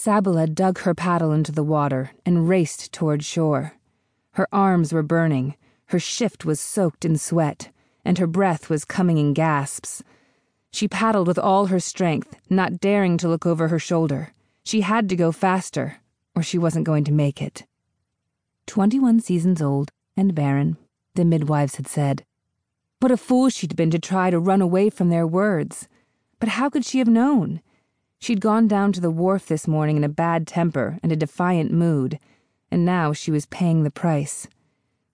Sabalah dug her paddle into the water and raced toward shore. Her arms were burning, her shift was soaked in sweat, and her breath was coming in gasps. She paddled with all her strength, not daring to look over her shoulder. She had to go faster, or she wasn't going to make it. Twenty one seasons old and barren, the midwives had said. What a fool she'd been to try to run away from their words. But how could she have known? She'd gone down to the wharf this morning in a bad temper and a defiant mood, and now she was paying the price.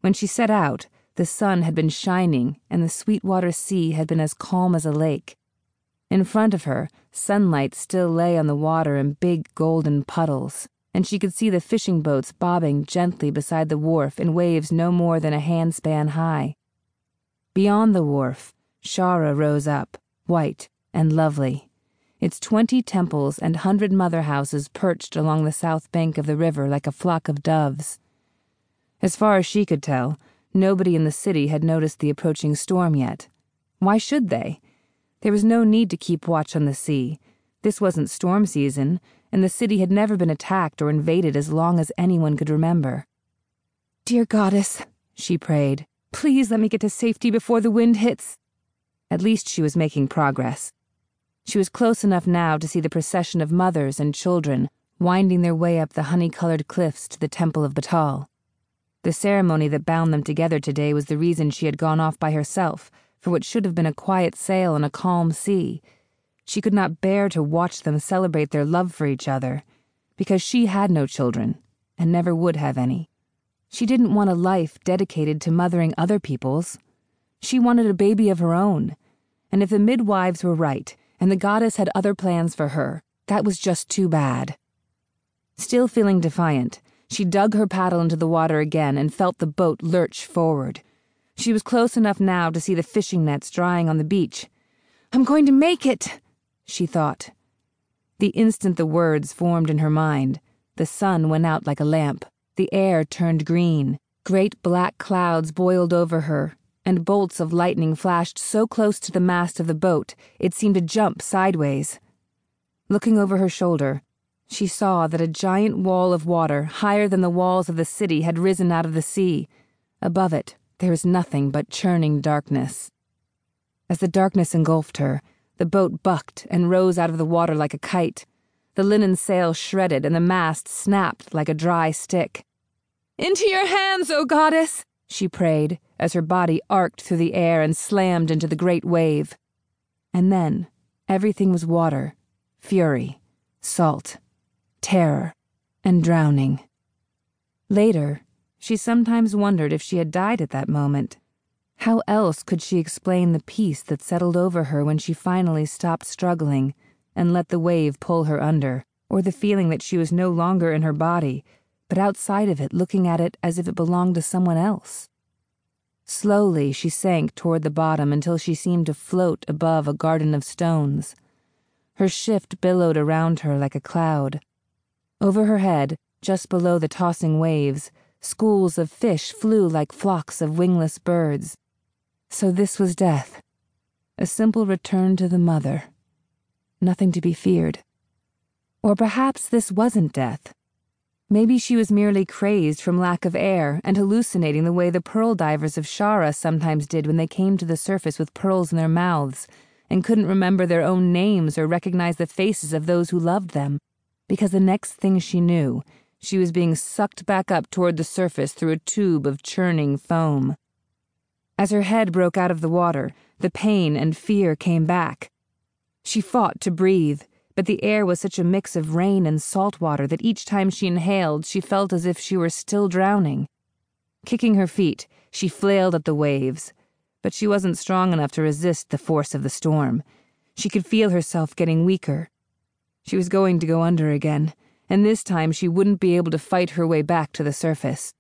When she set out, the sun had been shining and the Sweetwater Sea had been as calm as a lake. In front of her, sunlight still lay on the water in big golden puddles, and she could see the fishing boats bobbing gently beside the wharf in waves no more than a handspan high. Beyond the wharf, Shara rose up, white and lovely its twenty temples and hundred mother houses perched along the south bank of the river like a flock of doves. As far as she could tell, nobody in the city had noticed the approaching storm yet. Why should they? There was no need to keep watch on the sea. This wasn't storm season, and the city had never been attacked or invaded as long as anyone could remember. Dear Goddess, she prayed, please let me get to safety before the wind hits. At least she was making progress. She was close enough now to see the procession of mothers and children winding their way up the honey colored cliffs to the Temple of Batal. The ceremony that bound them together today was the reason she had gone off by herself for what should have been a quiet sail on a calm sea. She could not bear to watch them celebrate their love for each other, because she had no children and never would have any. She didn't want a life dedicated to mothering other people's. She wanted a baby of her own, and if the midwives were right, and the goddess had other plans for her. That was just too bad. Still feeling defiant, she dug her paddle into the water again and felt the boat lurch forward. She was close enough now to see the fishing nets drying on the beach. I'm going to make it, she thought. The instant the words formed in her mind, the sun went out like a lamp. The air turned green. Great black clouds boiled over her, and bolts of lightning flashed so close to the mast of the boat it seemed to jump sideways. Looking over her shoulder, she saw that a giant wall of water higher than the walls of the city had risen out of the sea. Above it, there was nothing but churning darkness. As the darkness engulfed her, the boat bucked and rose out of the water like a kite. The linen sail shredded and the mast snapped like a dry stick. Into your hands, O goddess! She prayed as her body arced through the air and slammed into the great wave. And then everything was water, fury, salt, terror, and drowning. Later, she sometimes wondered if she had died at that moment. How else could she explain the peace that settled over her when she finally stopped struggling and let the wave pull her under, or the feeling that she was no longer in her body, but outside of it looking at it as if it belonged to someone else? Slowly, she sank toward the bottom until she seemed to float above a garden of stones. Her shift billowed around her like a cloud. Over her head, just below the tossing waves, schools of fish flew like flocks of wingless birds. So this was death. A simple return to the mother. Nothing to be feared. Or perhaps this wasn't death. Maybe she was merely crazed from lack of air and hallucinating the way the pearl divers of Shara sometimes did when they came to the surface with pearls in their mouths and couldn't remember their own names or recognize the faces of those who loved them. Because the next thing she knew, she was being sucked back up toward the surface through a tube of churning foam. As her head broke out of the water, the pain and fear came back. She fought to breathe but the air was such a mix of rain and salt water that each time she inhaled, she felt as if she were still drowning. Kicking her feet, she flailed at the waves, but she wasn't strong enough to resist the force of the storm. She could feel herself getting weaker. She was going to go under again, and this time she wouldn't be able to fight her way back to the surface.